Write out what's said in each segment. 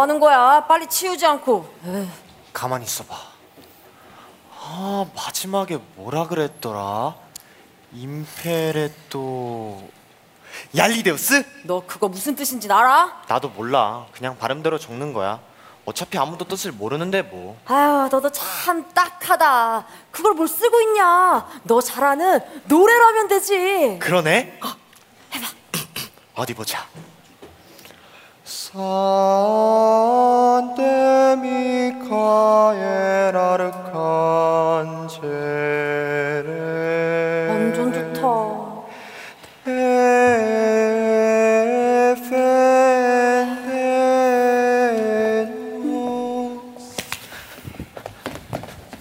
뭐 하는 거야? 빨리 치우지 않고. 가만히 있어봐. 아 마지막에 뭐라 그랬더라? 임페레토 얄리데우스? 너 그거 무슨 뜻인지 알아? 나도 몰라. 그냥 발음대로 적는 거야. 어차피 아무도 뜻을 모르는데 뭐. 아유, 너도 참 딱하다. 그걸 뭘 쓰고 있냐? 너 잘하는 노래로 하면 되지. 그러네. 해봐. 어디 보자.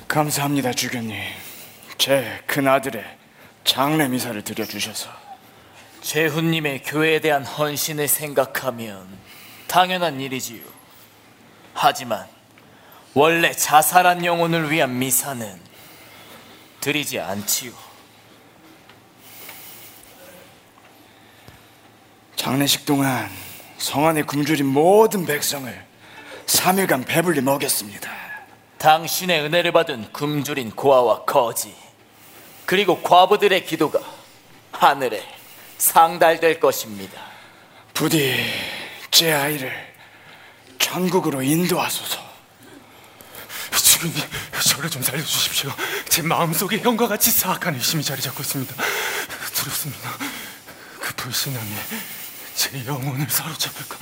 감사합니다 주교님. 제 큰아들의 장례 미사를 드려주셔서. 제훈님의 교회에 대한 헌신을 생각하면 당연한 일이지요. 하지만 원래 자살한 영혼을 위한 미사는 드리지 않지요. 장례식 동안 성 안에 굶주린 모든 백성을 3일간 배불리 먹였습니다 당신의 은혜를 받은 굶주린 고아와 거지 그리고 과부들의 기도가 하늘에 상달될 것입니다. 부디 제 아이를 천국으로 인도하소서 주님, 저를 좀 살려주십시오. 제 마음속에 형과 같이 사악한 의심이 자리 잡고 있습니다. 두렵습니다. 그 불신앙이 제 영혼을 사로잡을까.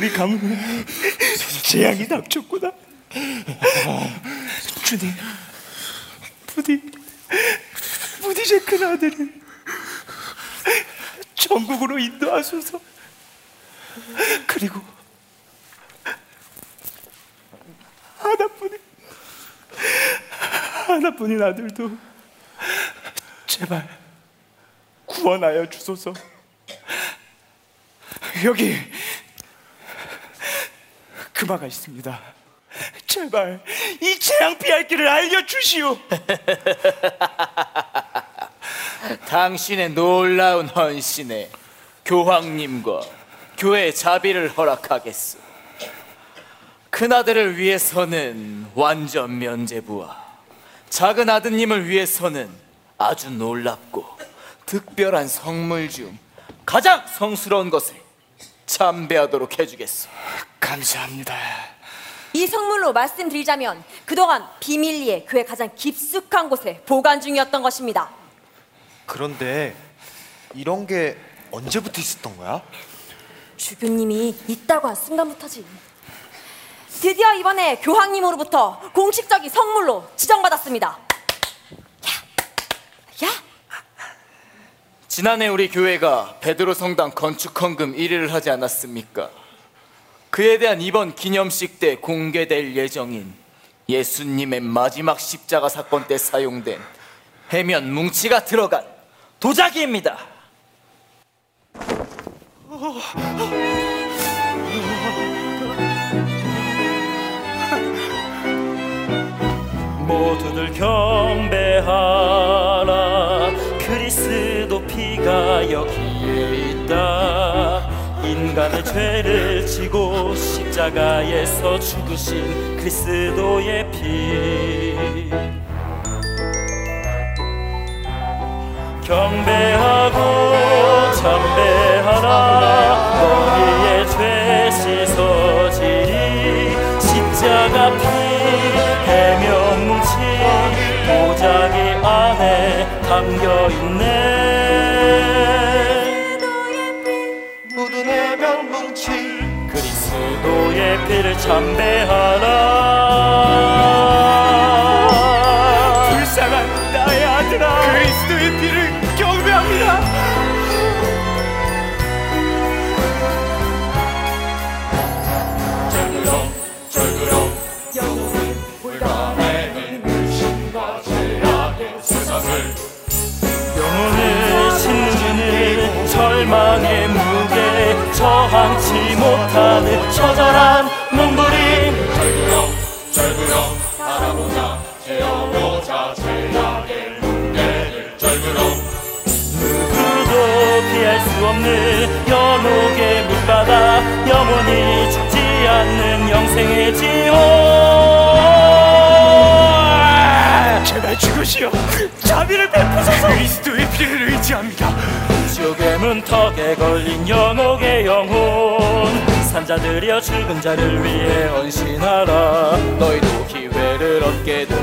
우리 가문은 재앙이 닥쳤구나. 주님, 부디, 부디 제 큰아들을 전국으로 인도하소서. 그리고 하나뿐인 하나뿐인 아들도 제발 구원하여 주소서. 여기 금화가 있습니다. 제발 이 재앙 피할 길을 알려주시오. 당신의 놀라운 헌신에 교황님과 교회 자비를 허락하겠소. 큰아들을 위해서는 완전 면제부와 작은 아드님을 위해서는 아주 놀랍고 특별한 성물 중 가장 성스러운 것을 참배하도록 해주겠소. 감사합니다. 이 성물로 말씀드리자면 그동안 비밀리에 교회 가장 깊숙한 곳에 보관 중이었던 것입니다. 그런데 이런 게 언제부터 있었던 거야? 주교님이 있다고 한 순간부터지. 드디어 이번에 교황님으로부터 공식적인 성물로 지정받았습니다. 야, 야, 지난해 우리 교회가 베드로 성당 건축 헌금 1위를 하지 않았습니까? 그에 대한 이번 기념식 때 공개될 예정인 예수님의 마지막 십자가 사건 때 사용된 해면 뭉치가 들어간 도자기입니다. 모두들 경배하라 피가 여기에 있다. 인간의 죄를 지고 십자가에서 죽으신 그리스도의 피. 경배하고 참배하라. 너희의 죄 씻어지리. 십자가 피 해명 뭉치 도자기 안에 담겨 있네 그리스도의 피를 참배하라 처절한 몸부림 누구도 피할 수 없는 연옥의 물바다 영원히 죽지 않는 영생의 지옥 제발 죽으시오. 자비를 베푸소서. 그리스도의 피를 의지합니다. 지옥의 문턱에 걸린 영옥의 영혼 산자들이여 죽은 자를 위해 헌신하라. 너희도 기회를 얻게 되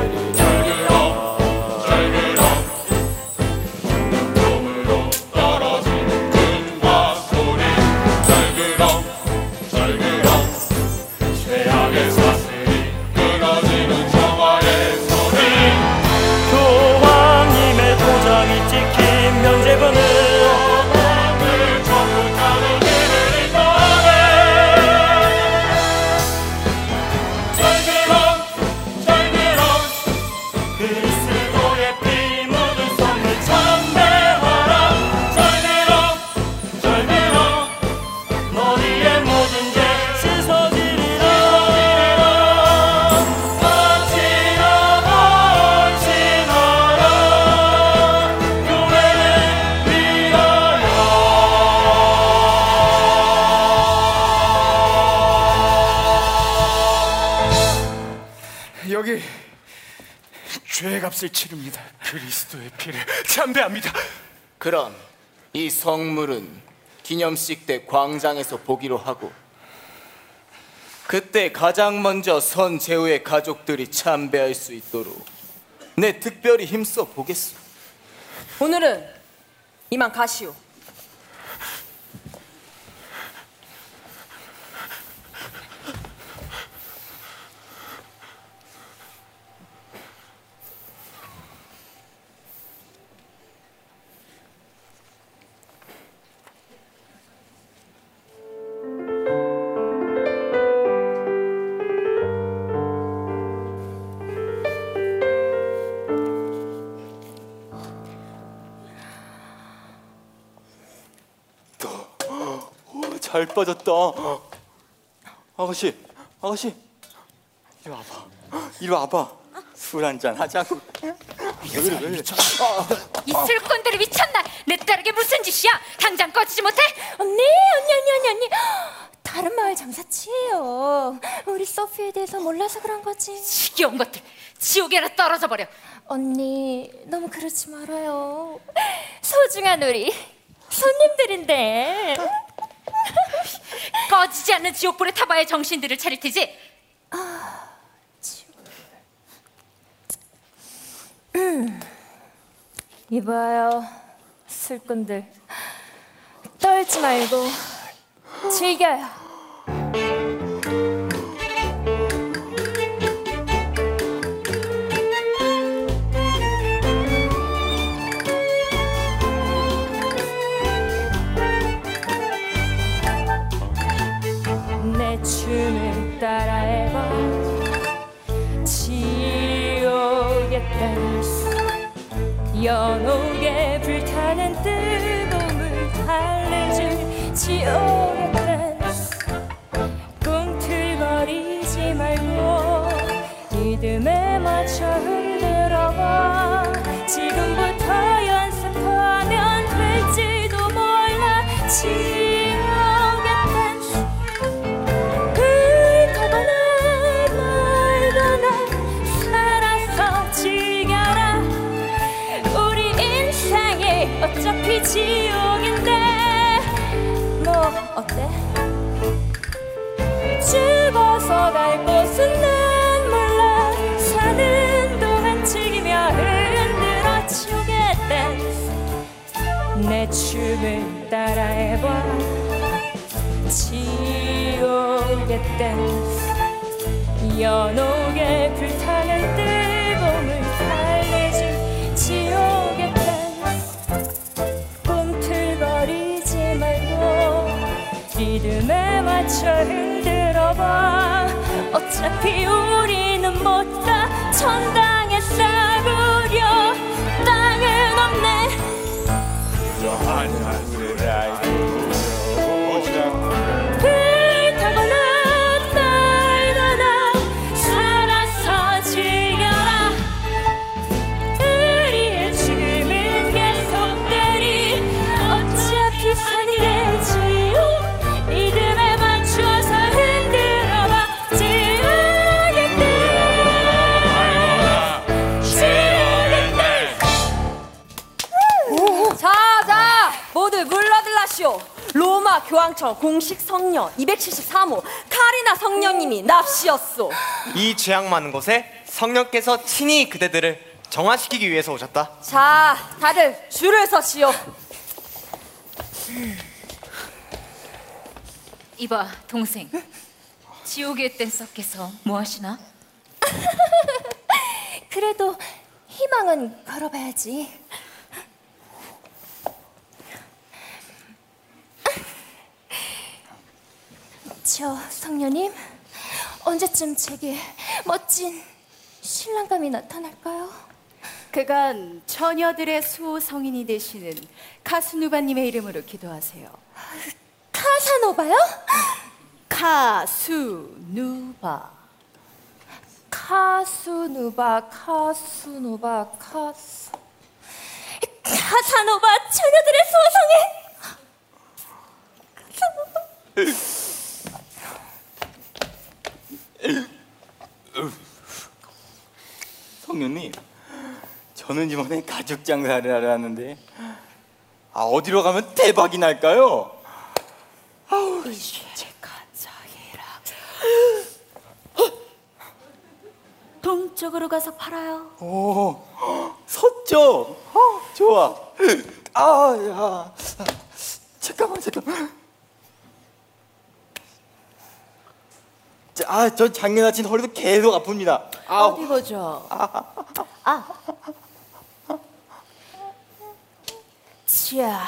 값을 치릅니다. 그리스도의 피를 참배합니다. 그럼 이 성물은 기념식 때 광장에서 보기로 하고 그때 가장 먼저 선 제후의 가족들이 참배할 수 있도록 내 특별히 힘써 보겠소. 오늘은 이만 가시오. 잘 빠졌다. 아가씨, 아가씨, 이리 와봐. 이리 와봐. 술 한잔 하자고. 왜 그래, 왜 그래? 이 술꾼들이 미쳤나? 내 딸에게 무슨 짓이야? 당장 꺼지지 못해? 언니, 언니, 언니, 언니, 언니. 다른 마을 장사치예요. 우리 소피에 대해서 몰라서 그런 거지. 지겨운 것들 지옥에나 떨어져 버려. 언니, 너무 그러지 말아요. 소중한 우리 손님들인데. 꺼지지 않는 지옥불에 타봐야 정신들을 차릴 테지. 이봐요, 술꾼들. 떨지 말고 즐겨요. 연옥에 불타는 뜨거움을 달래줄 지옥 어때? 죽어서 갈 곳은 난 몰라. 사는 동안 즐기며 흔들어 지옥의 댄스 내 춤을 따라해봐. 지옥의 댄스 연옥에 불타는 뜨 맞춰 흔들어봐. 어차피 우리는 못 가. 천당에 싸구려. 땅은 없네 교황청 공식 성녀 273호 카리나 성녀님이 납시였소. 이 죄악 많은 곳에 성령께서 친히 그대들을 정화시키기 위해서 오셨다. 자, 다들 줄을 서시오. 이봐 동생. 지옥의 댄서께서 뭐 하시나? 그래도 희망은 걸어봐야지. 저 성녀님 언제쯤 제게 멋진 신랑감이 나타날까요? 그간 처녀들의 수호 성인이 되시는 카스누바님의 이름으로 기도하세요. 카사노바요? 카수누바. 카수누바, 카수누바, 카수. 카사노바 처녀들의 수호성에 성녀님, 저는 이번에 가죽 장사를 하려 하는데 아 어디로 가면 대박이 날까요? 아우 동쪽으로 가서 팔아요. 오 서쪽 어, 좋아. 아 야. 잠깐만 잠깐만 아 저 작년 아침 허리도 계속 아픕니다 아 어디 보죠. 아. 자,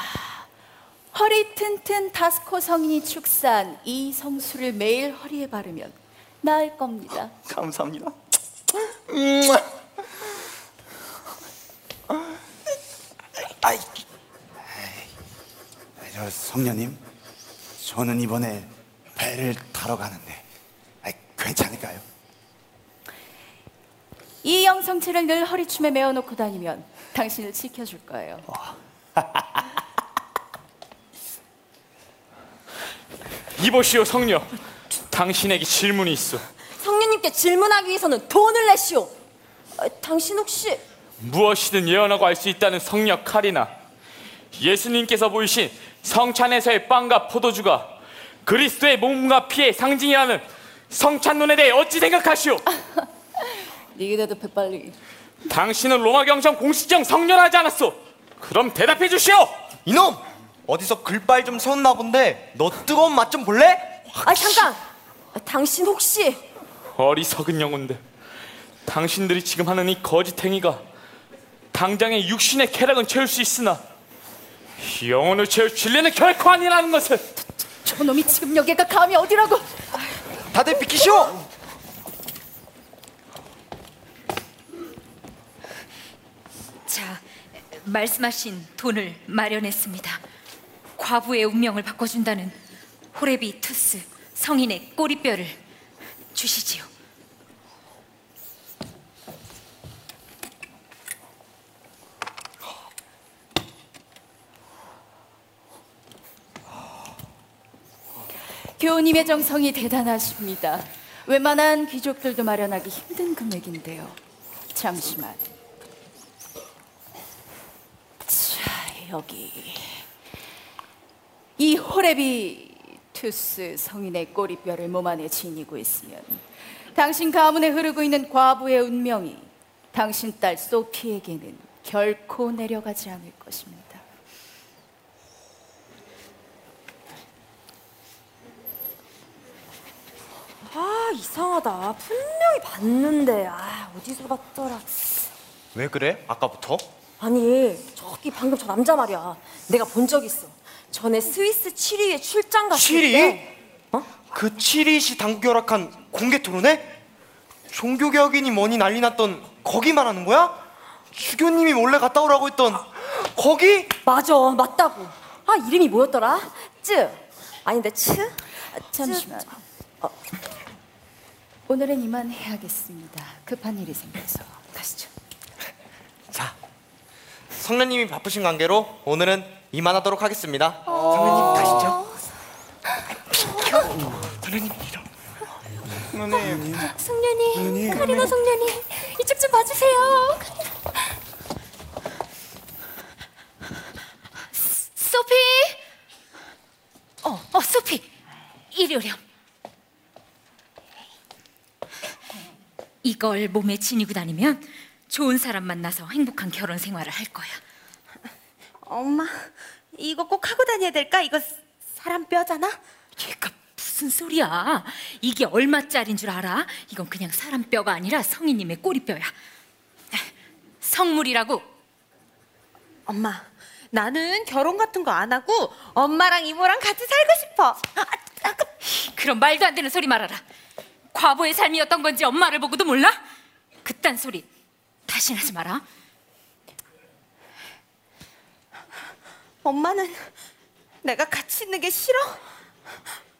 허리 튼튼 다스코 성인이 축산 이 성수를 매일 허리에 바르면 나을 겁니다. 감사합니다 아이, 저 성녀님, 저는 이번에 배를 타러 가는데 괜찮을까요? 이 영성체를 늘 허리춤에 메어놓고 다니면 당신을 지켜줄 거예요. 이보시오 성녀 당신에게 질문이 있어 성녀님께 질문하기 위해서는 돈을 내시오. 아, 당신 혹시 무엇이든 예언하고 알 수 있다는 성녀 카리나 예수님께서 보이신 성찬에서의 빵과 포도주가 그리스도의 몸과 피의 상징이라는 성찬론에 대해 어찌 생각하시오? 네게 대답해 빨리. 당신은 로마 경청 공식적 성녀하지 않았소? 그럼 대답해 주시오! 이놈! 어디서 글바위 좀 세웠나 본데 너 뜨거운 맛 좀 볼래? 아 잠깐. 아, 당신 혹시 어리석은 영혼들 당신들이 지금 하는 이 거짓 행위가 당장의 육신의 쾌락은 채울 수 있으나 영혼을 채울 진리는 결코 아니라는 것을 저놈이 지금 여기가 감히 어디라고? 다들 비키시오! 자, 말씀하신 돈을 마련했습니다. 과부의 운명을 바꿔준다는 호레비 투스 성인의 꼬리뼈를 주시지요. 교우님의 정성이 대단하십니다. 웬만한 귀족들도 마련하기 힘든 금액인데요. 잠시만. 자, 여기 이 호레비 투스 성인의 꼬리뼈를 몸 안에 지니고 있으면 당신 가문에 흐르고 있는 과부의 운명이 당신 딸 소피에게는 결코 내려가지 않을 것입니다. 아 이상하다. 분명히 봤는데 아 어디서 봤더라. 왜 그래? 아까부터? 아니 저기 방금 저 남자 말이야. 내가 본 적 있어. 전에 스위스 7위에 출장 갔을 칠위? 때. 그 7위시 당구 결합한 공개 토론회? 종교개혁이니 뭐니 난리 났던 거기 말하는 거야? 주교님이 몰래 갔다 오라고 했던 거기? 맞아 맞다고. 아 이름이 뭐였더라? 쯔 아닌데 츠? 아, 쯔. 잠시만. 오늘은 이만 해야겠습니다. 급한 일이 생겨서 가시죠. 자, 성녀님이 바쁘신 관계로 오늘은 이만하도록 하겠습니다. 성녀님 가시죠. 성녀님 이러. 성년이, 카리나 성년이 이쪽 좀 봐주세요. 소피! 어, 어, 소피! 이리 오렴. 이걸 몸에 지니고 다니면 좋은 사람 만나서 행복한 결혼 생활을 할 거야. 엄마, 이거 꼭 하고 다녀야 될까? 이거 사람 뼈잖아? 얘가 무슨 소리야? 이게 얼마짜린 줄 알아? 이건 그냥 사람 뼈가 아니라 성인님의 꼬리뼈야. 성물이라고. 엄마, 나는 결혼 같은 거 안 하고 엄마랑 이모랑 같이 살고 싶어. 아, 아, 그, 그런 말도 안 되는 소리 말아라. 과보의 삶이었던 건지 엄마를 보고도 몰라? 그딴 소리 다시 하지 마라. 엄마는 내가 같이 있는 게 싫어?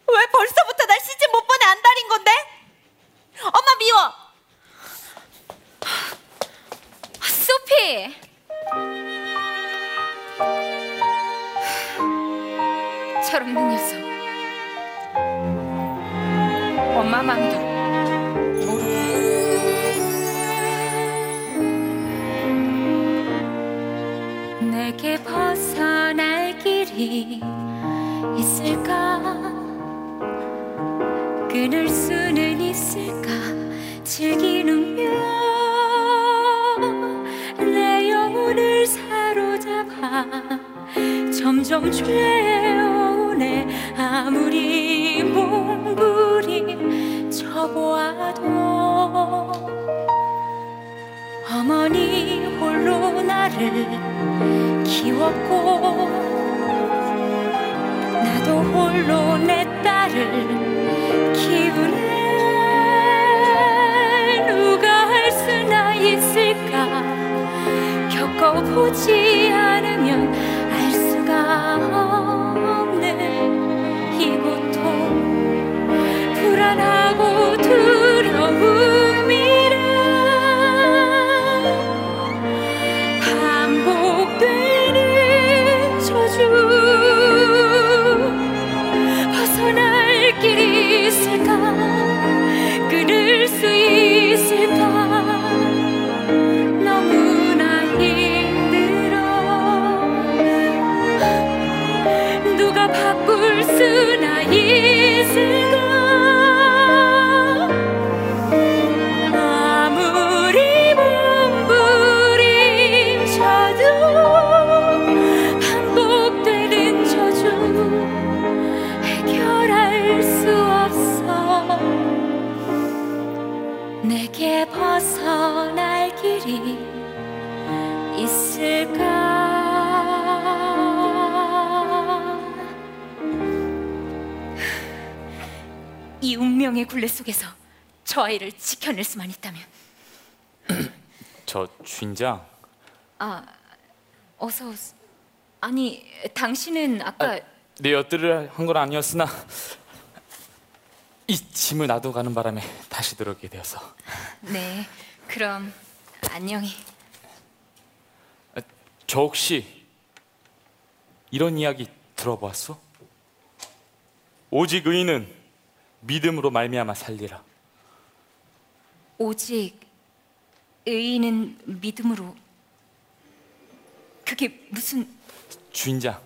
왜 벌써부터 날 시집 못 보내 안달인 건데? 엄마 미워. 소피! 철없는 녀석. 엄마 망두 내게 벗어날 길이 있을까? 끊을 수는 있을까? 즐기는 며내 영혼을 사로잡아 점점 죄어 오네 아무리 몽구리 쳐보아도 어머니 홀로 나를 키웠고 나도 홀로 내 딸을 키우네. 누가 할 수나 있을까? 겪어보지 않으면 알 수가 없 운명의 굴레 속에서 저 아이를 지켜낼 수만 있다면. 저 주인장. 아 어서 오세- 아니 당신은 아까 내 엿들을 한 건 아니었으나 이 짐을 놔두고 가는 바람에 다시 들어오게 되어서. 네 그럼 안녕히. 저 혹시 이런 이야기 들어보았어? 오직 의인은 믿음으로 말미암아 살리라. 오직 의인은 믿음으로. 그게 무슨 주인장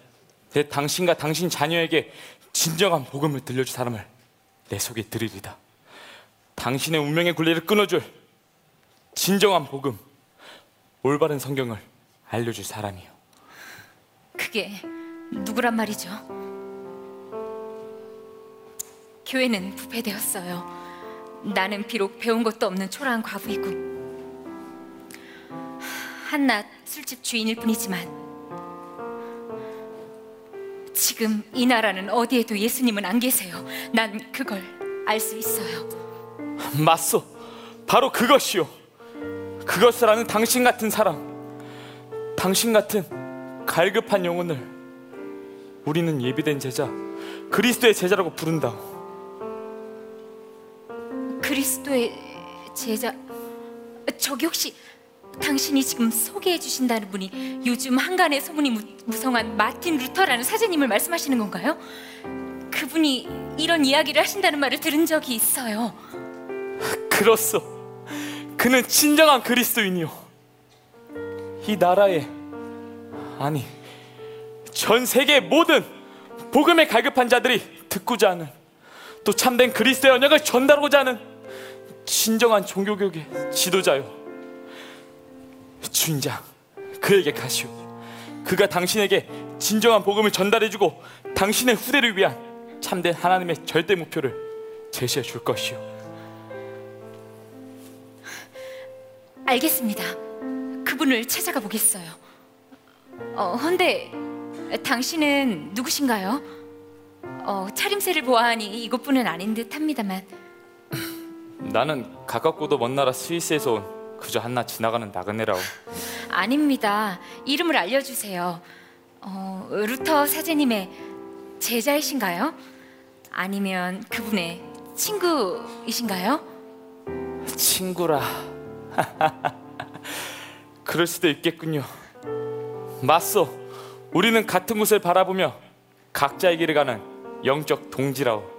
내 당신과 당신 자녀에게 진정한 복음을 들려줄 사람을 내 속에 들으리다. 당신의 운명의 굴레를 끊어줄 진정한 복음 올바른 성경을 알려줄 사람이요. 그게 누구란 말이죠? 교회는 부패되었어요. 나는 비록 배운 것도 없는 초라한 과부이고 한낱 술집 주인일 뿐이지만 지금 이 나라는 어디에도 예수님은 안 계세요. 난 그걸 알 수 있어요. 맞소 바로 그것이요 그것을 아는 당신 같은 사람 당신 같은 갈급한 영혼을 우리는 예비된 제자 그리스도의 제자라고 부른다 그리스도의 제자 저기 혹시 당신이 지금 소개해 주신다는 분이 요즘 한간에 소문이 무, 무성한 마틴 루터라는 사제님을 말씀하시는 건가요? 그분이 이런 이야기를 하신다는 말을 들은 적이 있어요. 그렇소 그는 진정한 그리스도인이요 이 나라에 아니 전 세계 모든 복음에 갈급한 자들이 듣고자 하는 또 참된 그리스도의 언약을 전달하고자 하는 진정한 종교교육의 지도자요 주인장 그에게 가시오 그가 당신에게 진정한 복음을 전달해주고 당신의 후대를 위한 참된 하나님의 절대 목표를 제시해 줄 것이요 알겠습니다. 그분을 찾아가 보겠어요. 어, 헌데 당신은 누구신가요? 어, 차림새를 보아하니 이것뿐은 아닌 듯합니다만 나는 가깝고도 먼 나라 스위스에서 온 그저 한낱 지나가는 나그네라오 아닙니다. 이름을 알려주세요. 어, 루터 사제님의 제자이신가요? 아니면 그분의 친구이신가요? 친구라 그럴 수도 있겠군요 맞소 우리는 같은 곳을 바라보며 각자의 길을 가는 영적 동지라오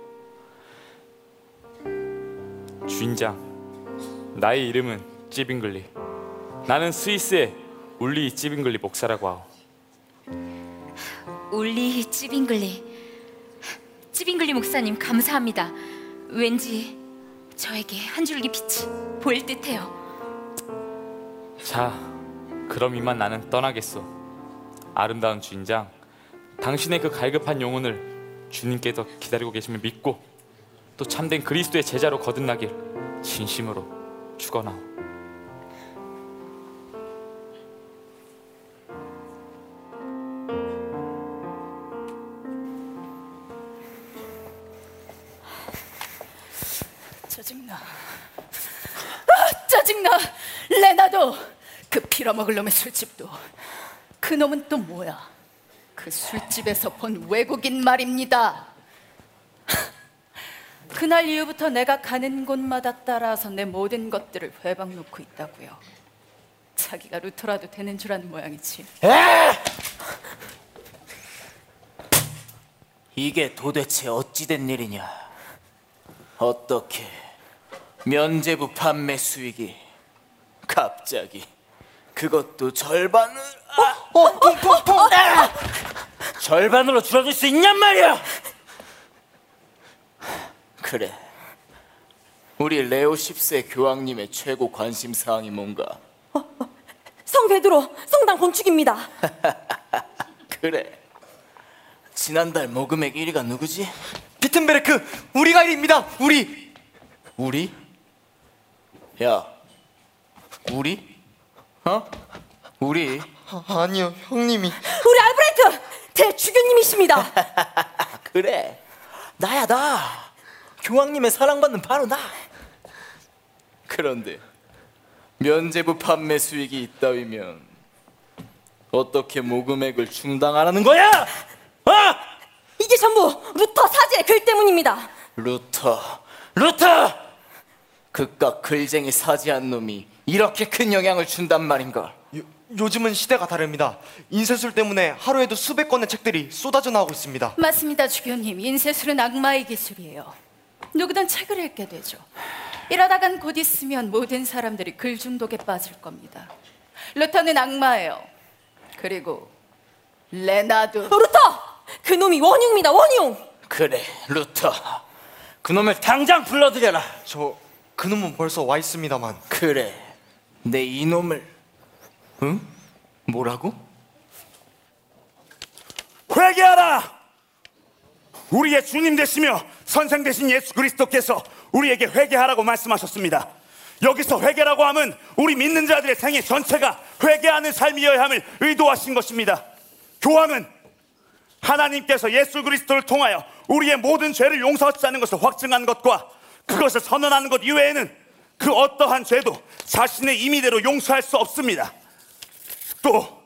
주인장 나의 이름은 찌빙글리 나는 스위스의 울리 찌빙글리 목사라고 하오 올리 찌빙글리 찌빙글리 목사님 감사합니다. 왠지 저에게 한 줄기 빛이 보일 듯해요. 자, 그럼 이만 나는 떠나겠소. 아름다운 주인장, 당신의 그 갈급한 영혼을 주님께서 기다리고 계심을 믿고 또 참된 그리스도의 제자로 거듭나길 진심으로 축원하오. 짜증나. 아, 짜증나. 레나도 그 빌어먹을 놈의 술집도 그 놈은 또 뭐야? 그 술집에서 본 외국인 말입니다. 그날 이후부터 내가 가는 곳마다 따라서 내 모든 것들을 회방 놓고 있다고요. 자기가 루터라도 되는 줄 아는 모양이지. 이게 도대체 어찌된 일이냐? 어떻게 면제부 판매 수익이 갑자기 그것도 절반을 어, 퐁퐁퐁! 아! 절반으로 줄어들 수 있냔 말이야. 그래. 우리 레오 10세 교황님의 최고 관심 사항이 뭔가? 성 베드로 성당 건축입니다. 그래. 지난달 모금액 1위가 누구지? 비튼베르크 우리가 1위입니다. 우리. 우리? 야, 우리? 어? 우리? 아, 아니요, 형님이. 우리 알브레히트 대주교님이십니다. 그래. 나야 나. 교황님의 사랑받는 바로 나. 그런데 면제부 판매 수익이 있다면 어떻게 모금액을 충당하라는 거야? 어? 이게 전부 루터 사제의 글 때문입니다. 루터, 루터! 그깟 글쟁이 사제 한 놈이 이렇게 큰 영향을 준단 말인가? 요, 요즘은 시대가 다릅니다. 인쇄술 때문에 하루에도 수백 권의 책들이 쏟아져 나오고 있습니다. 맞습니다, 주교님. 인쇄술은 악마의 기술이에요. 누구든 책을 읽게 되죠. 이러다간 곧 있으면 모든 사람들이 글 중독에 빠질 겁니다. 루터는 악마예요. 그리고 레나도 루터 그 놈이 원흉입니다. 원흉. 그래, 루터. 그놈을 당장 불러들여라. 저 그놈은 벌써 와 있습니다만. 그래, 내 이놈을. 응? 뭐라고? 회개하라! 우리의 주님 되시며 선생 되신 예수 그리스도께서 우리에게 회개하라고 말씀하셨습니다. 여기서 회개라고 함은 우리 믿는 자들의 생애 전체가 회개하는 삶이어야 함을 의도하신 것입니다. 교황은 하나님께서 예수 그리스도를 통하여 우리의 모든 죄를 용서하시는 것을 확증한 것과 그것을 선언하는 것 이외에는 그 어떠한 죄도 자신의 임의대로 용서할 수 없습니다. 또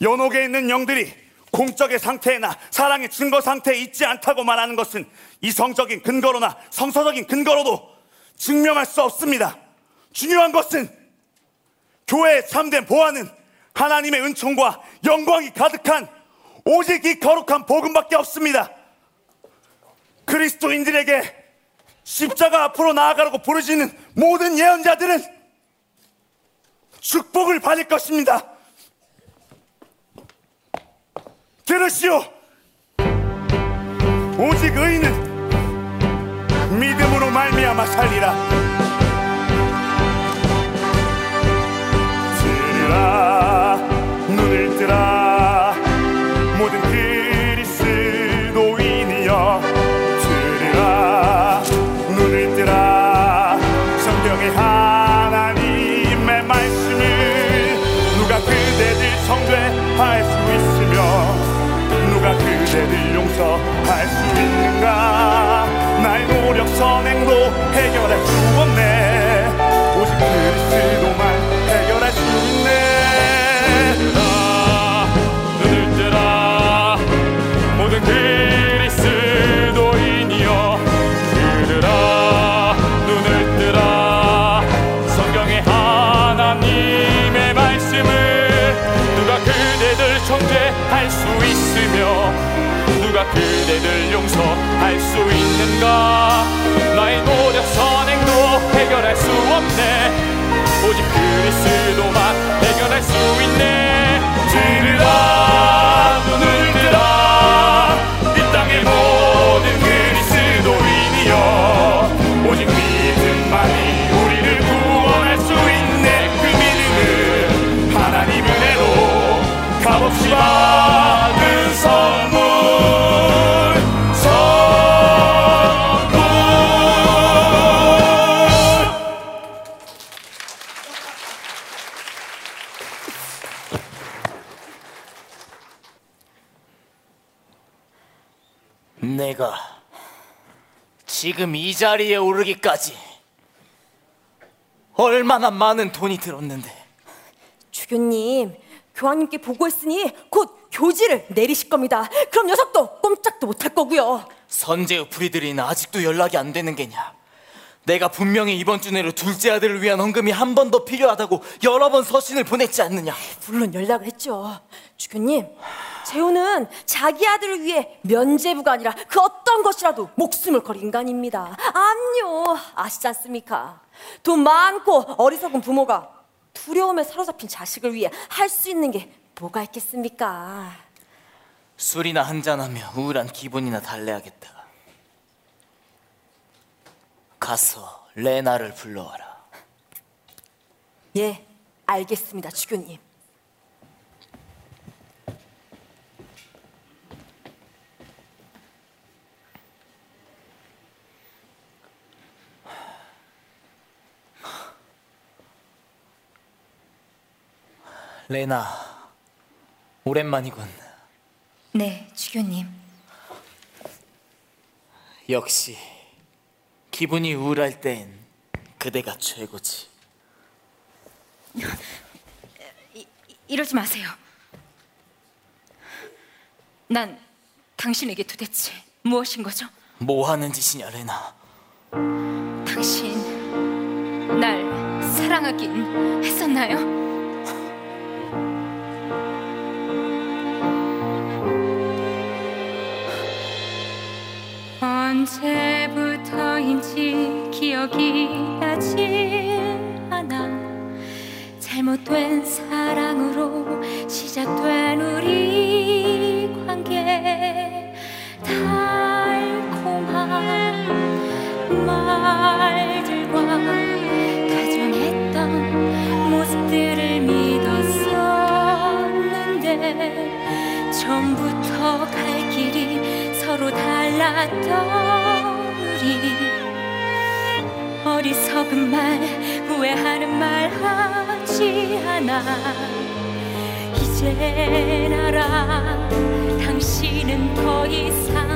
연옥에 있는 영들이 공적의 상태나 사랑의 증거 상태에 있지 않다고 말하는 것은 이성적인 근거로나 성서적인 근거로도 증명할 수 없습니다. 중요한 것은 교회의 참된 보안은 하나님의 은총과 영광이 가득한 오직 이 거룩한 복음밖에 없습니다. 그리스도인들에게 십자가 앞으로 나아가라고 부르시는 모든 예언자들은 축복을 받을 것입니다. 들으시오. 오직 의인은 믿음으로 말미암아 살리라. 들으라 눈을 뜨라 지금 이 자리에 오르기까지 얼마나 많은 돈이 들었는데 주교님, 교황님께 보고했으니 곧 교지를 내리실 겁니다. 그럼 녀석도 꼼짝도 못할 거고요. 선제의 프리들이는 아직도 연락이 안 되는 게냐? 내가 분명히 이번 주 내로 둘째 아들을 위한 헌금이 한 번 더 필요하다고 여러 번 서신을 보냈지 않느냐? 물론 연락을 했죠. 주교님, 재호는 자기 아들을 위해 면제부가 아니라 그 어떤 것이라도 목숨을 걸 인간입니다. 암요, 아시지 않습니까? 돈 많고 어리석은 부모가 두려움에 사로잡힌 자식을 위해 할 수 있는 게 뭐가 있겠습니까? 술이나 한잔하며 우울한 기분이나 달래야겠다. 가서 레나를 불러와라. 예, 알겠습니다, 주교님. 레나, 오랜만이군. 네, 주교님. 역시 기분이 우울할 땐 그대가 최고지. 이러지 마세요. 난 당신에게 도대체 무엇인 거죠? 뭐 하는 짓이냐, 레나? 당신 날 사랑하긴 했었나요? 언제부터인지 기억이 나지 않아. 잘못된 사랑으로 시작된 우리 관계. 달콤한 말들과 다정했던 모습들을 믿었었는데 처음부터 갈 길이 서로 달랐던 우리 어리석은 말 후회하는 말 하지 않아. 이젠 알아 당신은 더 이상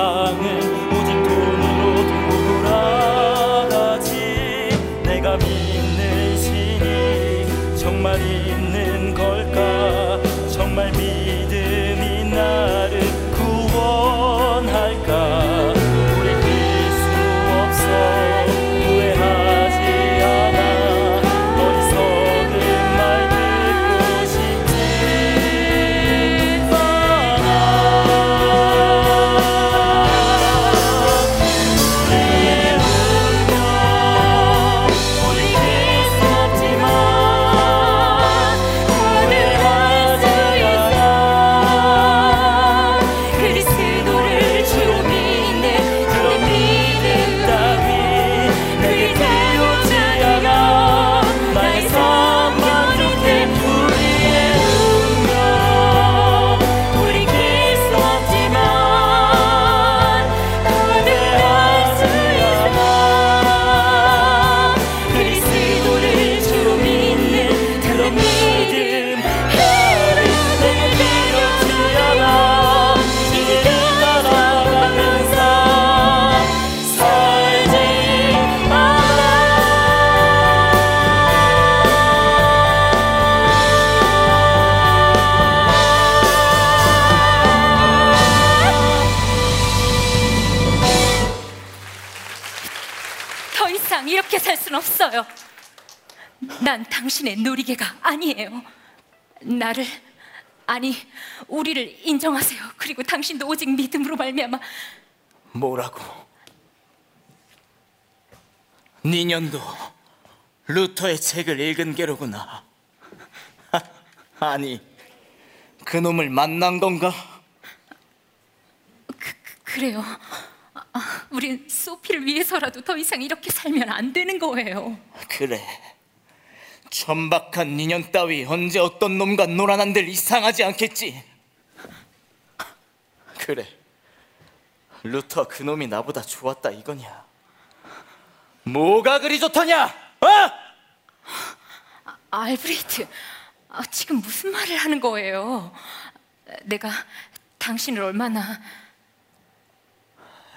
이세 우리를 인정하세요. 그리고 당신도 오직 믿음으로 말미암아 뭐라고? 니년도 루터의 책을 읽은 게로구나. 아니, 그놈을 만난 건가? 그래요. 아, 아, 우린 소피를 위해서라도 더 이상 이렇게 살면 안 되는 거예요. 그래. 천박한 니년 따위 언제 어떤 놈과 놀아난들 이상하지 않겠지? 그래. 루터 그놈이 나보다 좋았다 이거냐? 뭐가 그리 좋더냐? 어? 아, 알브레이트, 아, 지금 무슨 말을 하는 거예요? 내가 당신을 얼마나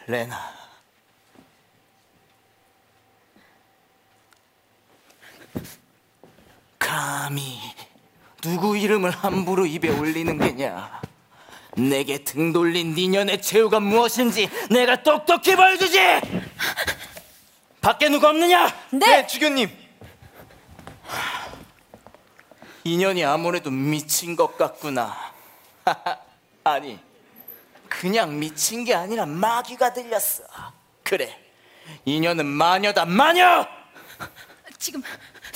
레나. 감히 누구 이름을 함부로 입에 올리는 게냐? 내게 등 돌린 니년의 최후가 무엇인지 내가 똑똑히 보여주지! 밖에 누가 없느냐? 네, 주교님. 인연이 아무래도 미친 것 같구나. 아니, 그냥 미친 게 아니라 마귀가 들렸어. 그래, 인연은 마녀다, 마녀! 지금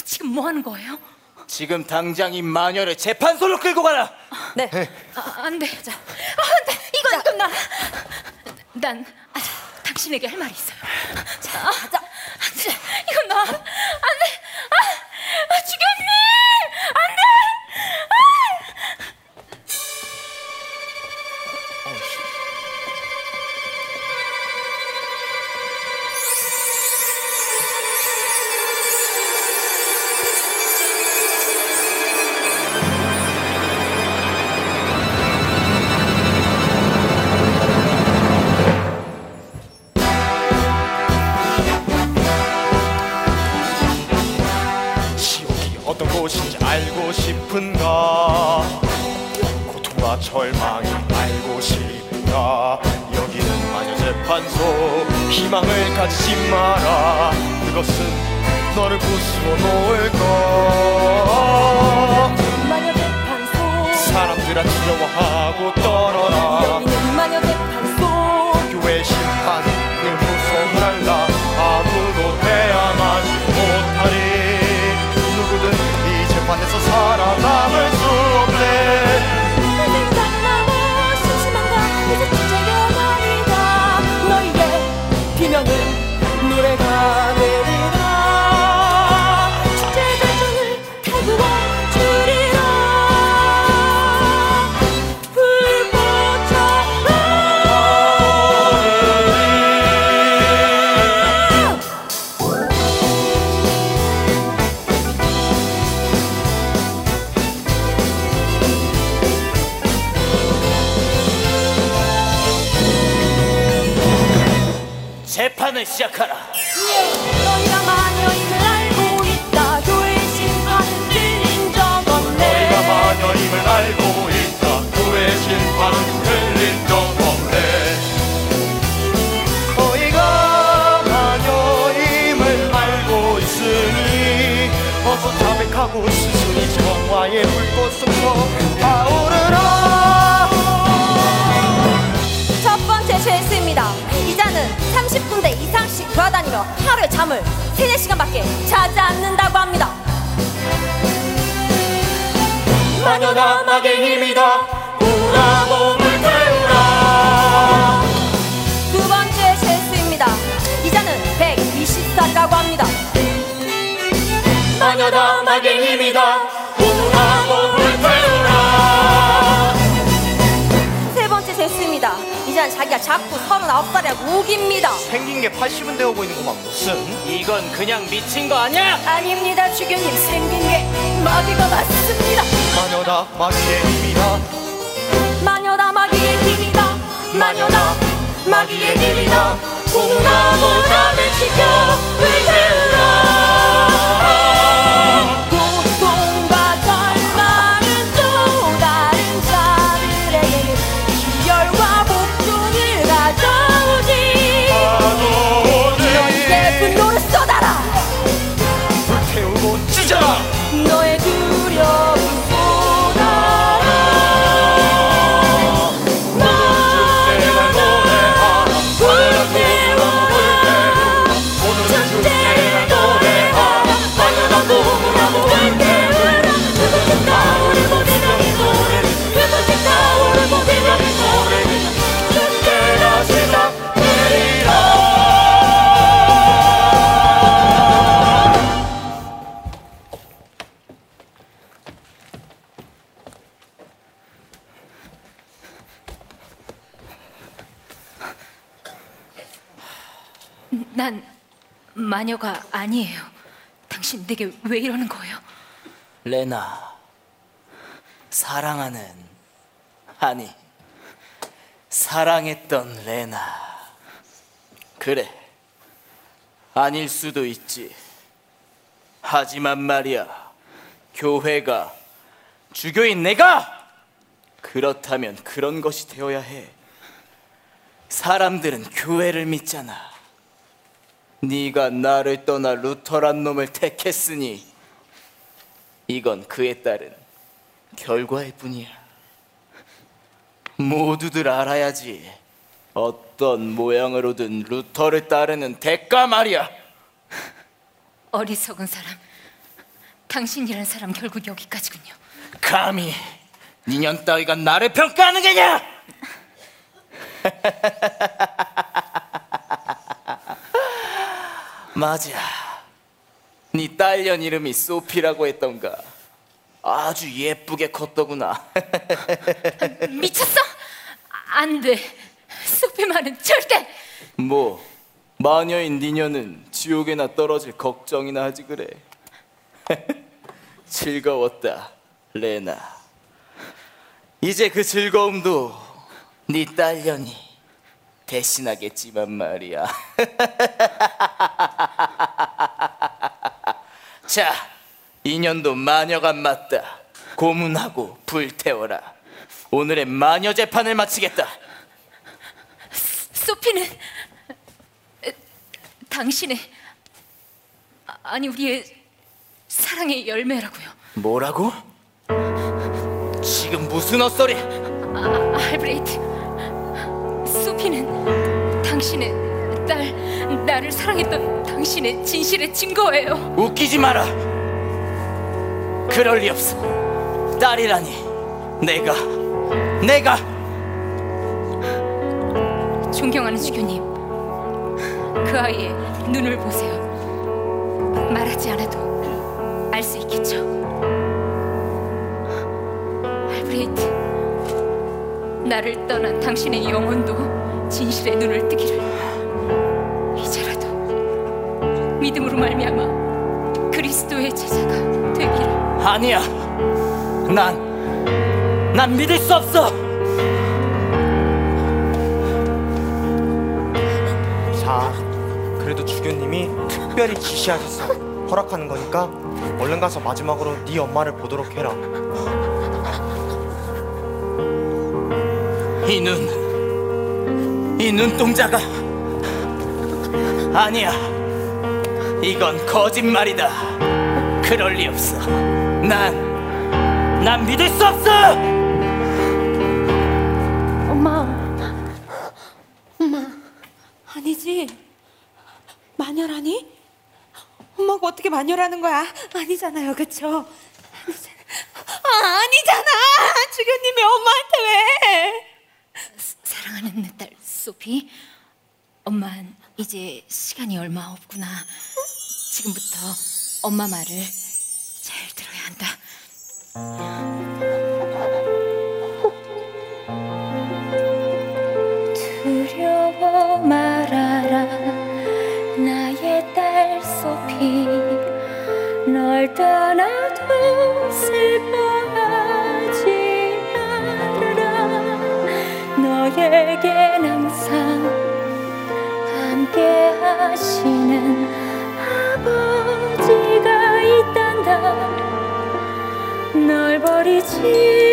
지금 뭐 하는 거예요? 지금 당장 이 마녀를 재판소로 끌고 가라. 네. 아, 안 돼. 자, 아, 안 돼. 이건 이건 나. 난 아직 당신에게 할 말이 있어요. 자, 아, 자, 자, 이건 나. 안 돼. 아, 아, 주교님, 자꾸 39살이라고 우깁니다. 생긴 게 80은 되어 보이는구만 무슨 이건 그냥 미친 거 아니야? 아닙니다, 주교님. 생긴 게 마귀가 맞습니다. 마녀다 마귀의 힘이다 마녀다 마귀의 힘이다. 마녀다 마귀의 힘이다 공나보다 외치며 불태 마녀가 아니에요. 당신 내게 왜 이러는 거예요? 레나, 사랑하는, 아니, 사랑했던 레나. 그래, 아닐 수도 있지. 하지만 말이야, 교회가, 주교인 내가! 그렇다면 그런 것이 되어야 해. 사람들은 교회를 믿잖아. 네가 나를 떠나 루터란 놈을 택했으니 이건 그에 따른 결과일 뿐이야. 모두들 알아야지. 어떤 모양으로든 루터를 따르는 대가 말이야. 어리석은 사람. 당신이란 사람 결국 여기까지군요. 감히 니년 따위가 나를 평가하는 게냐? 맞아. 네 딸년 이름이 소피라고 했던가. 아주 예쁘게 컸더구나. 미쳤어? 안 돼. 소피 말은 절대. 뭐 마녀인 니녀는 지옥에나 떨어질 걱정이나 하지 그래. 즐거웠다, 레나. 이제 그 즐거움도 네 딸년이 대신하겠지만 말이야. 자, 인연도 마녀가 맞다. 고문하고 불태워라. 오늘의 마녀 재판을 마치겠다. 소피는 에, 당신의 아, 아니 우리의 사랑의 열매라고요. 뭐라고? 지금 무슨 헛소리? 아, 알브레이트. 소피는 당신의 딸 나를 사랑했던 당신의 진실의 증거예요. 웃기지 마라. 그럴 리 없어. 딸이라니. 내가 내가 존경하는 주교님, 그 아이의 눈을 보세요. 말하지 않아도 알 수 있겠죠. 알브레이트, 나를 떠난 당신의 영혼도 진실의 눈을 뜨기를 믿음으로 말미암아 그리스도의 제자가 되기를. 아니야. 난 난 믿을 수 없어. 자, 그래도 주교님이 특별히 지시하셔서 허락하는 거니까 얼른 가서 마지막으로 네 엄마를 보도록 해라. 이 눈, 이 눈동자가 아니야. 이건 거짓말이다. 그럴 리 없어. 난, 난 믿을 수 없어. 엄마. 엄마. 아니지. 마녀라니? 엄마가 어떻게 마녀라는 거야? 아니잖아요, 그쵸? 아니잖아. 아, 아니잖아! 주교님이 엄마한테 왜? 사랑하는 내 딸 소피, 엄만 이제 시간이 얼마 없구나. 지금부터 엄마 말을 잘 들어야 한다. 두려워 말아라 나의 딸 소피 널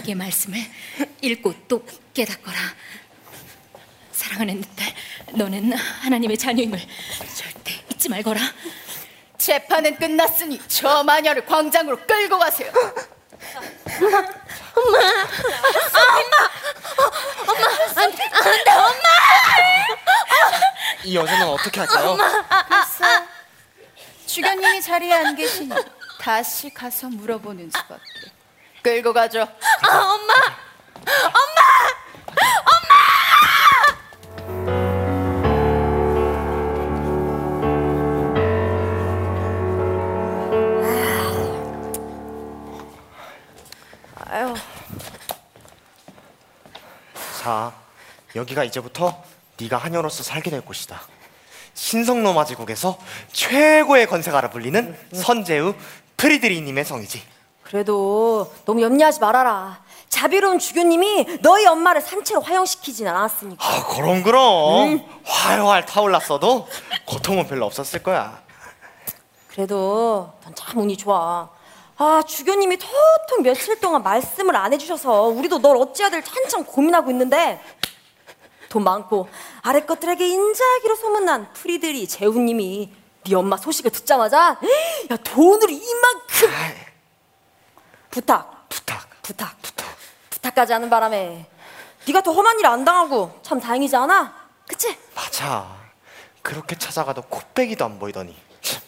언약의 말씀을 읽고 또 깨닫거라. 사랑하는 딸, 너는 하나님의 자녀임을 절대 잊지 말거라. 재판은 끝났으니 저 마녀를 광장으로 끌고 가세요. 안돼 엄마 이 여자는 어떻게 할까요? 글쎄, 주교님이 자리에 안 계시니 다시 가서 물어보는 수밖에. 끌고 가죠. 아, 엄마 아유, 자, 여기가 이제부터 네가 하녀로서 살게 될 곳이다. 신성로 마지국에서 최고의 건세가라 불리는 선제우 프리드리님의 성이지. 그래도 너무 염려하지 말아라. 자비로운 주교님이 너희 엄마를 산채로 화형시키진 않았으니까. 아, 그럼 그럼 활활 타올랐어도 고통은 별로 없었을 거야. 그래도 넌 참 운이 좋아. 아 주교님이 톡톡 며칠 동안 말씀을 안 해주셔서 우리도 널 어찌해야 될지 한참 고민하고 있는데 돈 많고 아래 것들에게 인자하기로 소문난 프리들이 재훈님이 네 엄마 소식을 듣자마자 야 돈을 이만큼 부탁 부탁 부탁 부탁 부탁까지 하는 바람에 네가 더 험한 일 안 당하고 참 다행이지 않아? 그치? 맞아. 그렇게 찾아가도 코빼기도 안 보이더니. 참.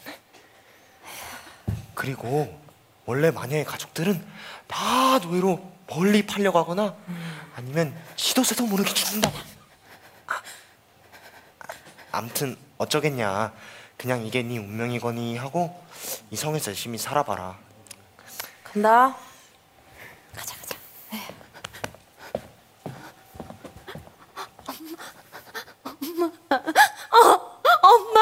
그리고 원래 마녀의 가족들은 다 노예로 멀리 팔려가거나 아니면 지도새도 모르게 죽는다. 아, 암튼 어쩌겠냐. 그냥 이게 네 운명이거니 하고 이 성에서 열심히 살아봐라. 간다. 엄마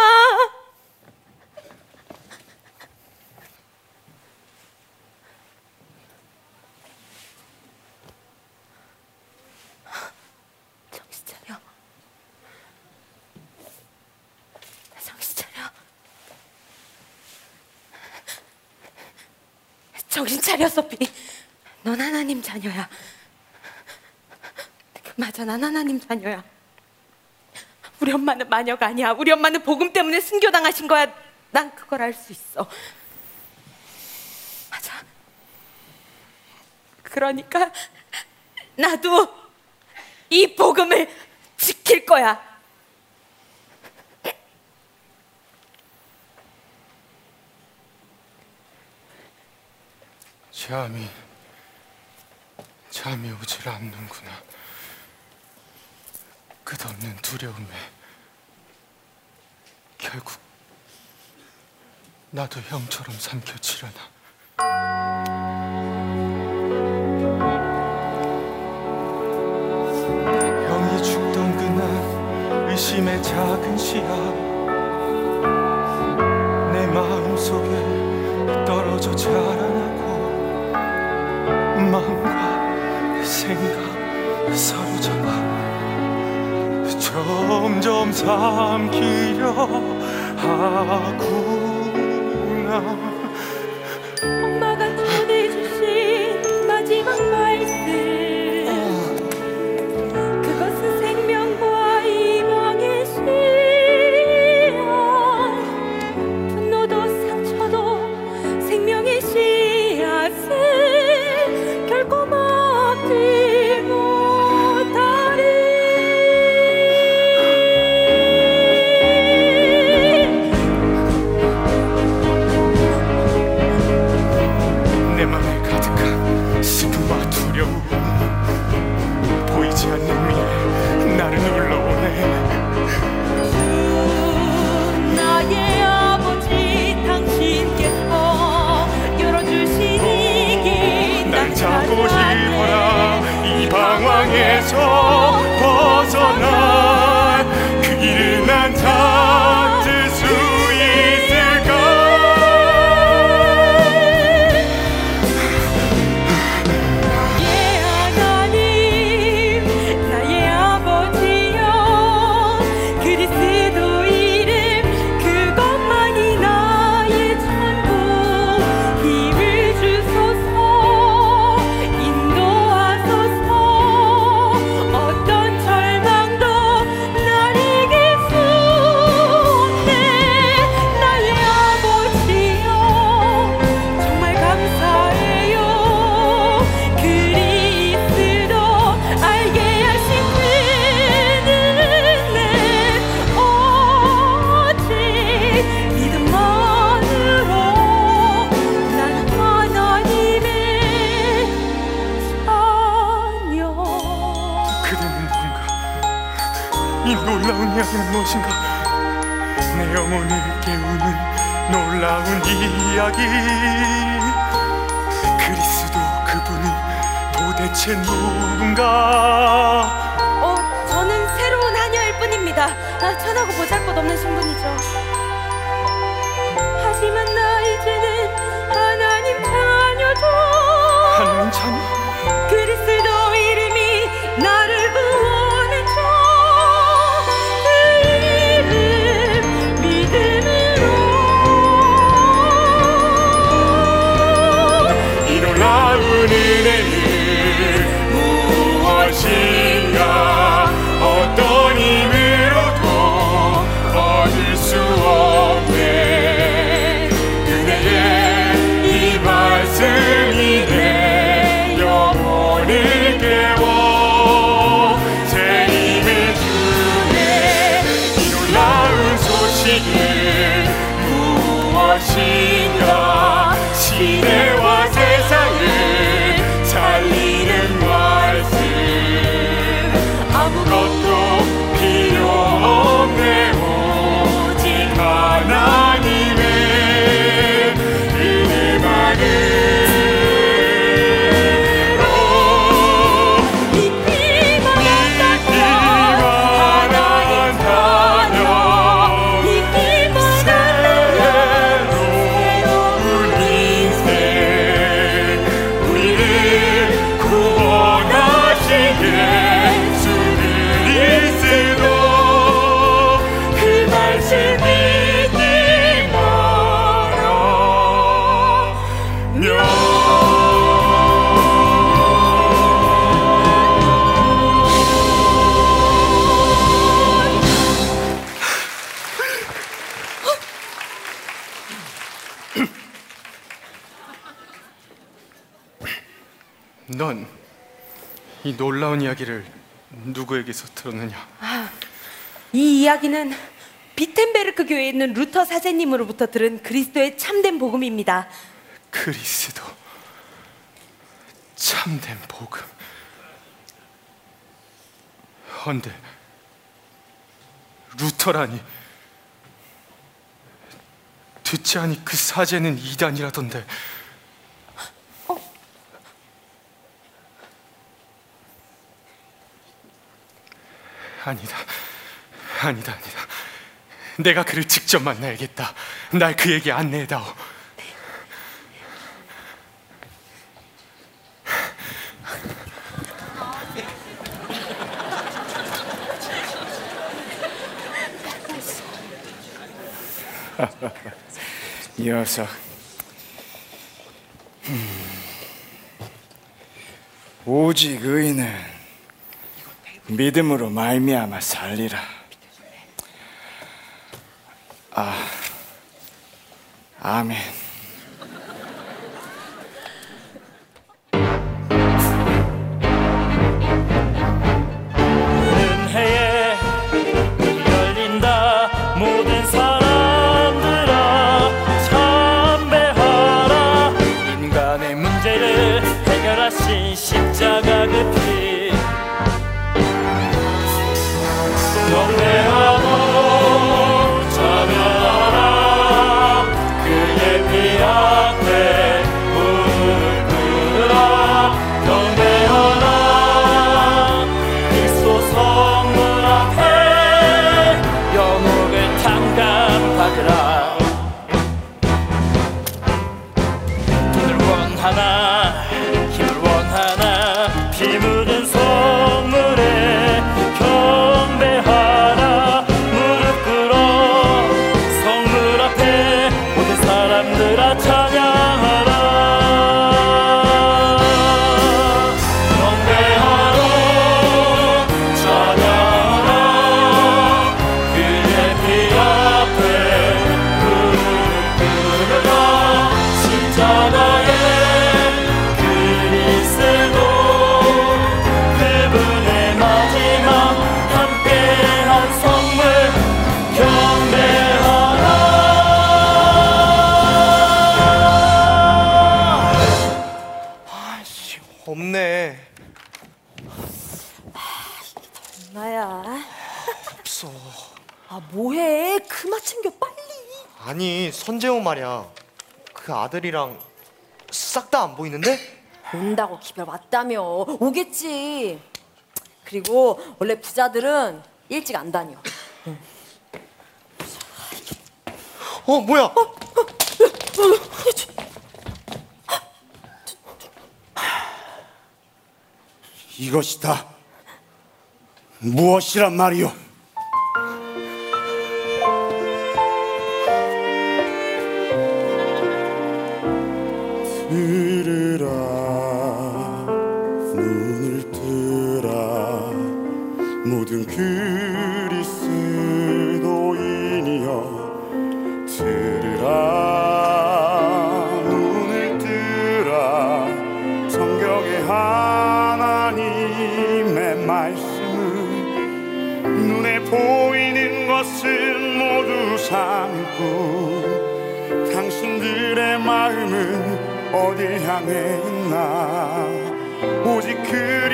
정신 차려 정신 차려 소피 넌 하나님 자녀야 맞아 난 하나님 자녀야 우리 엄마는 마녀가 아니야. 우리 엄마는 복음 때문에 순교당하신 거야. 난 그걸 알 수 있어. 맞아. 그러니까 나도 이 복음을 지킬 거야. 잠이 잠이 오질 않는구나. 끝없는 두려움에 결국 나도 형처럼 삼켜치려나. 형이 죽던 그날 의심의 작은 씨앗 내 마음 속에 떨어져 자라나고 마음과 생각 사로잡아 점점 삼키려 하구나. 놀라운 이야기를 누구에게서 들었느냐? 아, 이 이야기는 비텐베르크 교회에 있는 루터 사제님으로부터 들은 그리스도의 참된 복음입니다. 그리스도 참된 복음. 헌데 루터라니 듣지 않니 그 사제는 이단이라던데. 아니다. 아니다, 아니다. 내가 그를 직접 만나야겠다. 날 그에게 안내해다오. 녀석. 음. 오직 의인은 믿음으로 말미암아 살리라. 아, 아멘. 아들이랑 싹 다 안 보이는데? 온다고 기별 왔다며 오겠지. 그리고 원래 부자들은 일찍 안 다녀. 어 뭐야? 이것이 다. 무엇이란 말이오? 모든 그리스도인이여 들으라. 눈을 뜨라. 성경의 하나님의 말씀은 눈에 보이는 것은 모두 상고 당신들의 마음은 어딜 향해 있나. 오직 그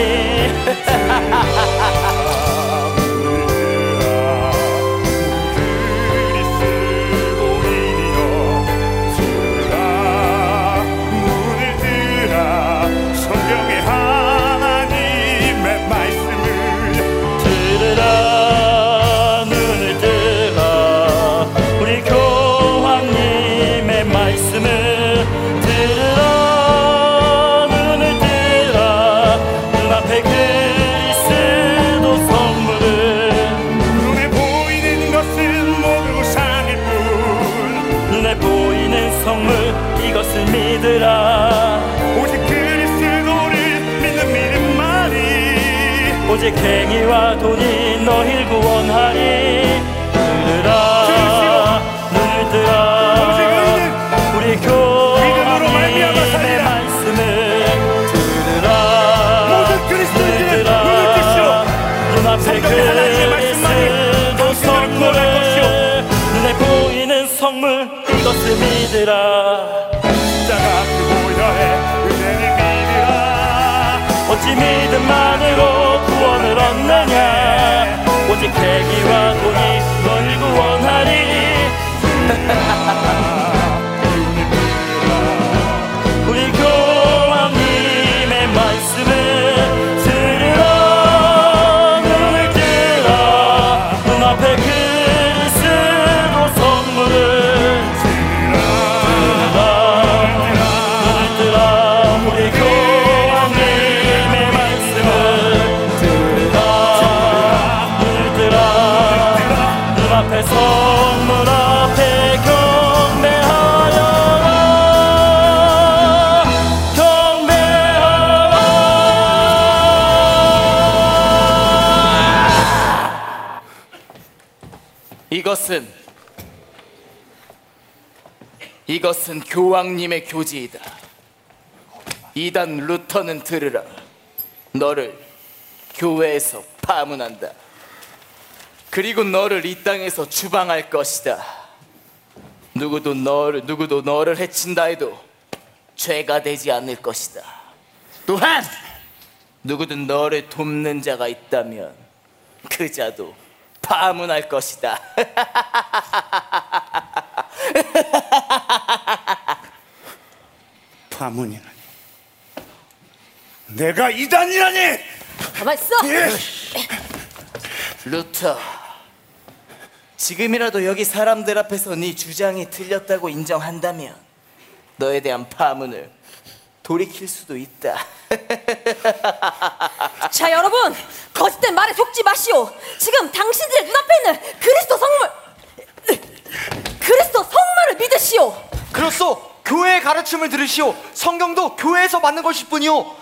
구 오직 행위와 돈이 너희를 구원하리. 들으라 눈을 뜨라 우리 교황님의 말씀을 들으라. 눈을 뜨라 눈앞에 그리스도 성물을 눈에 보이는 성물 이것을 믿으라. 십자가 그보혈의 은혜를 믿으라. 어찌 믿음만 오직 회개와 돈 것은 교황님의 교지이다. 이단 루터는 들으라. 너를 교회에서 파문한다. 그리고 너를 이 땅에서 추방할 것이다. 누구도 너를 누구도 너를 해친다 해도 죄가 되지 않을 것이다. 또한 누구든 너를 돕는 자가 있다면 그 자도 파문할 것이다. 파문이라니 내가 이단이라니 가만 있어. 루터, 지금이라도 여기 사람들 앞에서 네 주장이 틀렸다고 인정한다면 너에 대한 파문을 돌이킬 수도 있다. 자 여러분 거짓된 말에 속지 마시오. 지금 당신들의 눈앞에 있는 그리스도 성물, 그리스도 성물을 믿으시오. 그렇소. 교회의 가르침을 들으시오. 성경도 교회에서 받는 것일 뿐이오.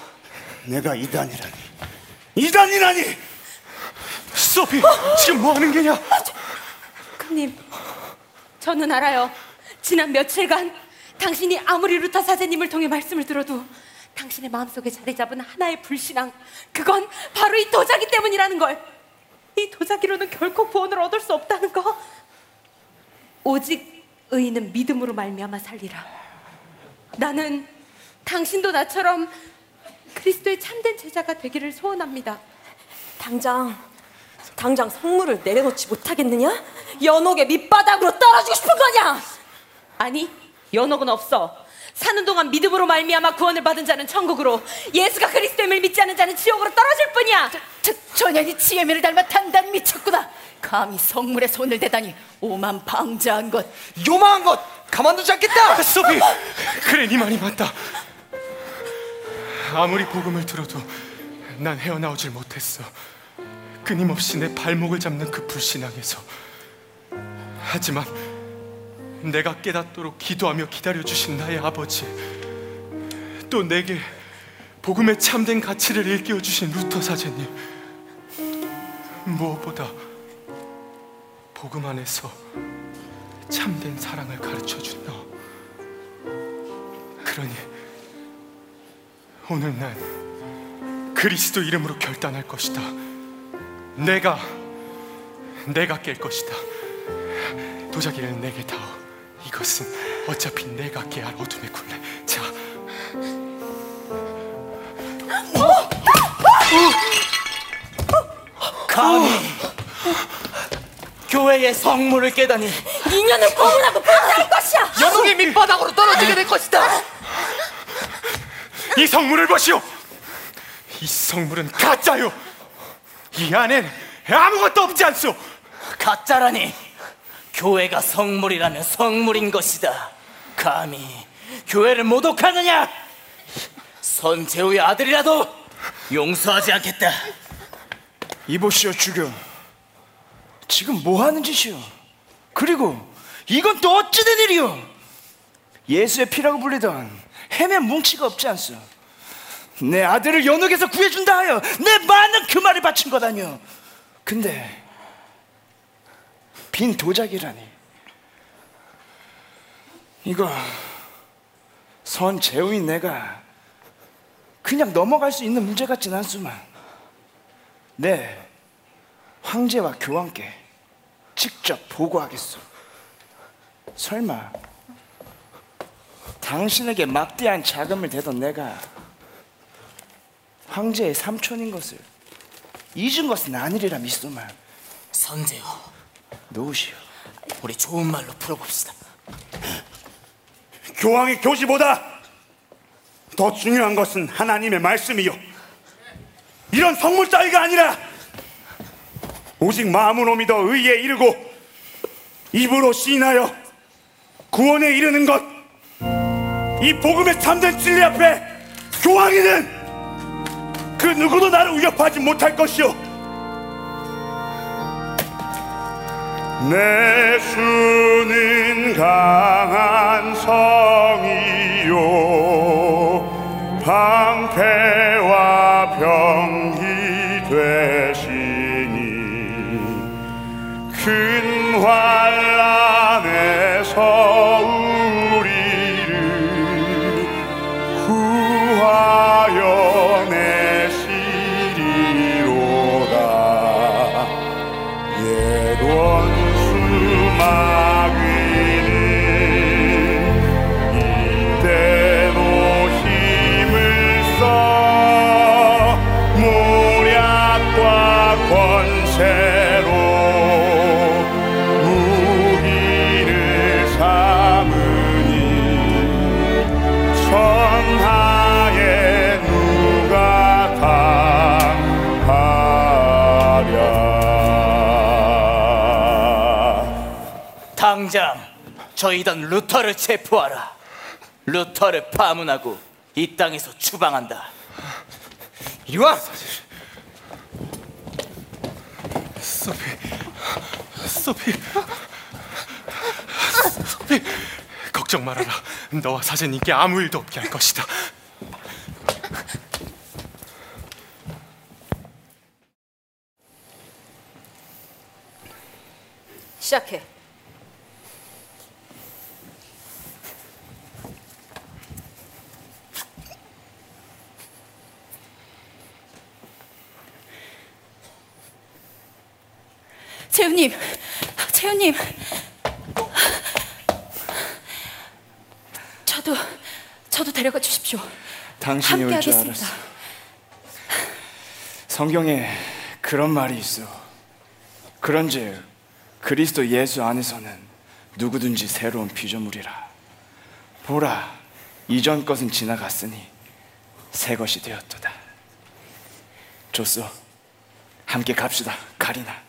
내가 이단이라니 이단이라니 소피 지금 뭐 하는 게냐? 님, 저는 알아요. 지난 며칠간 당신이 아무리 루터 사제님을 통해 말씀을 들어도 당신의 마음속에 자리 잡은 하나의 불신앙, 그건 바로 이 도자기 때문이라는 걸. 이 도자기로는 결코 구원을 얻을 수 없다는 거. 오직 의인은 믿음으로 말미암아 살리라. 나는 당신도 나처럼 그리스도의 참된 제자가 되기를 소원합니다. 당장 당장 성물을 내려놓지 못하겠느냐? 연옥의 밑바닥으로 떨어지고 싶은 거냐? 아니, 연옥은 없어. 사는 동안 믿음으로 말미암아 구원을 받은 자는 천국으로, 예수가 그리스도임을 믿지 않은 자는 지옥으로 떨어질 뿐이야. 저, 전현이 지혜미를 닮아 단단히 미쳤구나. 감히 성물에 손을 대다니 오만 방자한 것. 요망한 것 가만두지 않겠다. 소피 그래 네 말이 맞다 아무리 복음을 들어도 난 헤어나오질 못했어 끊임없이 내 발목을 잡는 그 불신앙에서 하지만 내가 깨닫도록 기도하며 기다려 주신 나의 아버지 또 내게 복음의 참된 가치를 일깨워 주신 루터 사제님 무엇보다 복음 안에서 참된 사랑을 가르쳐 준 너. 그러니 오늘 난 그리스도 이름으로 결단할 것이다. 내가 내가 깰 것이다. 도자기를 내게 다오. 이것은 어차피 내가 깨할 어둠의 굴레. 자, 감히 교회의 성물을 깨다니 인연을 고문하고 파산할 것이야. 연옥의 밑바닥으로 떨어지게 될 것이다. 이 성물을 보시오. 이 성물은 가짜요. 이 안엔 아무것도 없지 않소. 가짜라니 교회가 성물이라면 성물인 것이다. 감히 교회를 모독하느냐? 선제우의 아들이라도 용서하지 않겠다. 이보시오 주교 지금 뭐 하는 짓이오? 그리고 이건 또 어찌 된 일이오? 예수의 피라고 불리던 해면 뭉치가 없지 않소? 내 아들을 연옥에서 구해준다 하여 내 많은 그 말을 바친 것 아니오 근데 빈 도자기라니. 이거 선 제우인 내가 그냥 넘어갈 수 있는 문제 같진 않소만. 네 황제와 교황께 직접 보고하겠소. 설마 당신에게 막대한 자금을 대던 내가 황제의 삼촌인 것을 잊은 것은 아니리라 믿소만. 선제요 놓으시오 우리 좋은 말로 풀어봅시다 교황의 교지보다 더 중요한 것은 하나님의 말씀이요. 이런 성물 따위가 아니라 오직 마음으로 믿어 의에 이르고 입으로 시인하여 구원에 이르는 것. 이 복음의 참된 진리 앞에 교황이는 그 누구도 나를 위협하지 못할 것이요. 내 수는 강한 성이요. 방패와 병기 되시니 큰환 당장 저희던 루터를 체포하라 루터를 파문하고 이 땅에서 추방한다 이리 와 소피, 소피, 소피, 걱정 말아라. 너와 사제님께 아무 일도 없게 할 것이다. 시작해. 재훈님, 재훈님. 저도 저도 데려가 주십시오. 당신이 올줄 함께하겠습니다. 알았어 성경에 그런 말이 있어 그런즉 그리스도 예수 안에서는 누구든지 새로운 피조물이라 보라 이전 것은 지나갔으니 새 것이 되었도다 좋소 함께 갑시다 가리나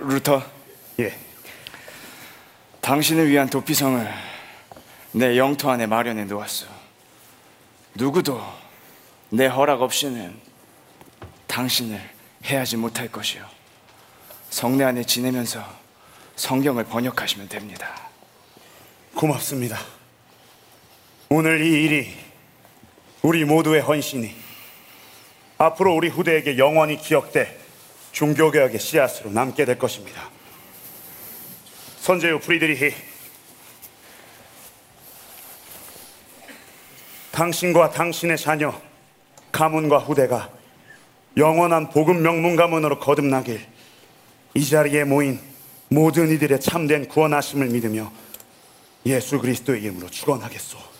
루터. 예. 당신을 위한 도피성을 내 영토 안에 마련해 놓았어. 누구도 내 허락 없이는 당신을 해하지 못할 것이요. 성내 안에 지내면서 성경을 번역하시면 됩니다. 고맙습니다. 오늘 이 일이 우리 모두의 헌신이 앞으로 우리 후대에게 영원히 기억돼 종교개혁의 씨앗으로 남게 될 것입니다. 선제요 프리드리히 당신과 당신의 자녀 가문과 후대가 영원한 복음 명문 가문으로 거듭나길 이 자리에 모인 모든 이들의 참된 구원하심을 믿으며 예수 그리스도의 이름으로 축원하겠소.